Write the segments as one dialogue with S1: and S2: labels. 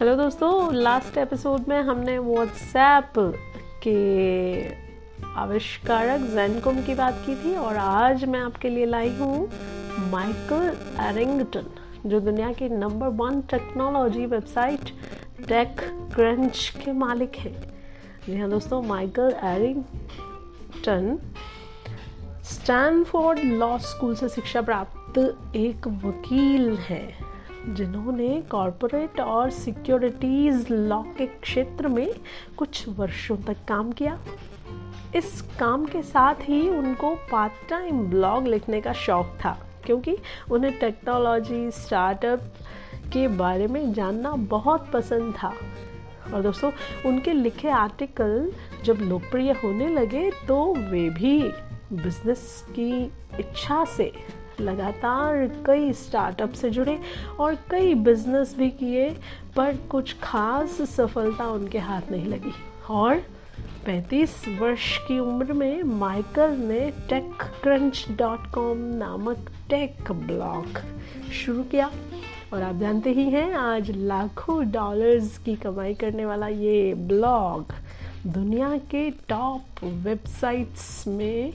S1: Hello दोस्तों last episode में हमने व्हाट्सएप के आविष्कारक जैनकुम की बात की थी और आज मैं आपके लिए लाई हूँ माइकल एरिंगटन जो दुनिया की number one technology website TechCrunch के मालिक हैं। जी हाँ दोस्तों Michael Arrington Stanford law school से शिक्षा प्राप्त एक वकील है। जिन्होंने कॉरपोरेट और सिक्योरिटीज़ लॉ के क्षेत्र में कुछ वर्षों तक काम किया। इस काम के साथ ही उनको पार्ट टाइम ब्लॉग लिखने का शौक था, क्योंकि उन्हें टेक्नोलॉजी स्टार्टअप के बारे में जानना बहुत पसंद था। और दोस्तों, उनके लिखे आर्टिकल जब लोकप्रिय होने लगे तो वे भी बिज़नेस की इच्छा से लगातार कई स्टार्टअप से जुड़े और कई बिज़नेस भी किए, पर कुछ खास सफलता उनके हाथ नहीं लगी। और 35 वर्ष की उम्र में माइकल ने टेक क्रंच डॉट कॉम नामक टेक ब्लॉग शुरू किया। और आप जानते ही हैं, आज लाखों डॉलर्स की कमाई करने वाला ये ब्लॉग दुनिया के टॉप वेबसाइट्स में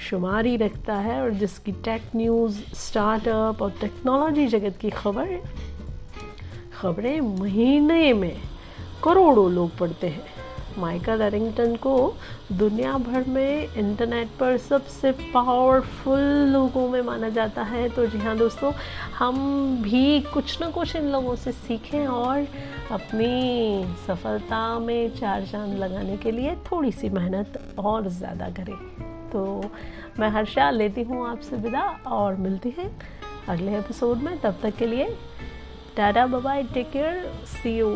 S1: शुमारी रखता है और जिसकी टेक न्यूज़ स्टार्टअप और टेक्नोलॉजी जगत की खबर, खबरें महीने में करोड़ों लोग पढ़ते हैं। माइकल एरिंगटन को दुनिया भर में इंटरनेट पर सबसे पावरफुल लोगों में माना जाता है। तो जी हाँ दोस्तों, हम भी कुछ ना कुछ इन लोगों से सीखें और अपनी सफलता में चार चाँद लगाने के लिए थोड़ी सी मेहनत और ज़्यादा करें। तो मैं हर्षा लेती हूँ आपसे विदा और मिलती हैं अगले एपिसोड में। तब तक के लिए tata bye take care see you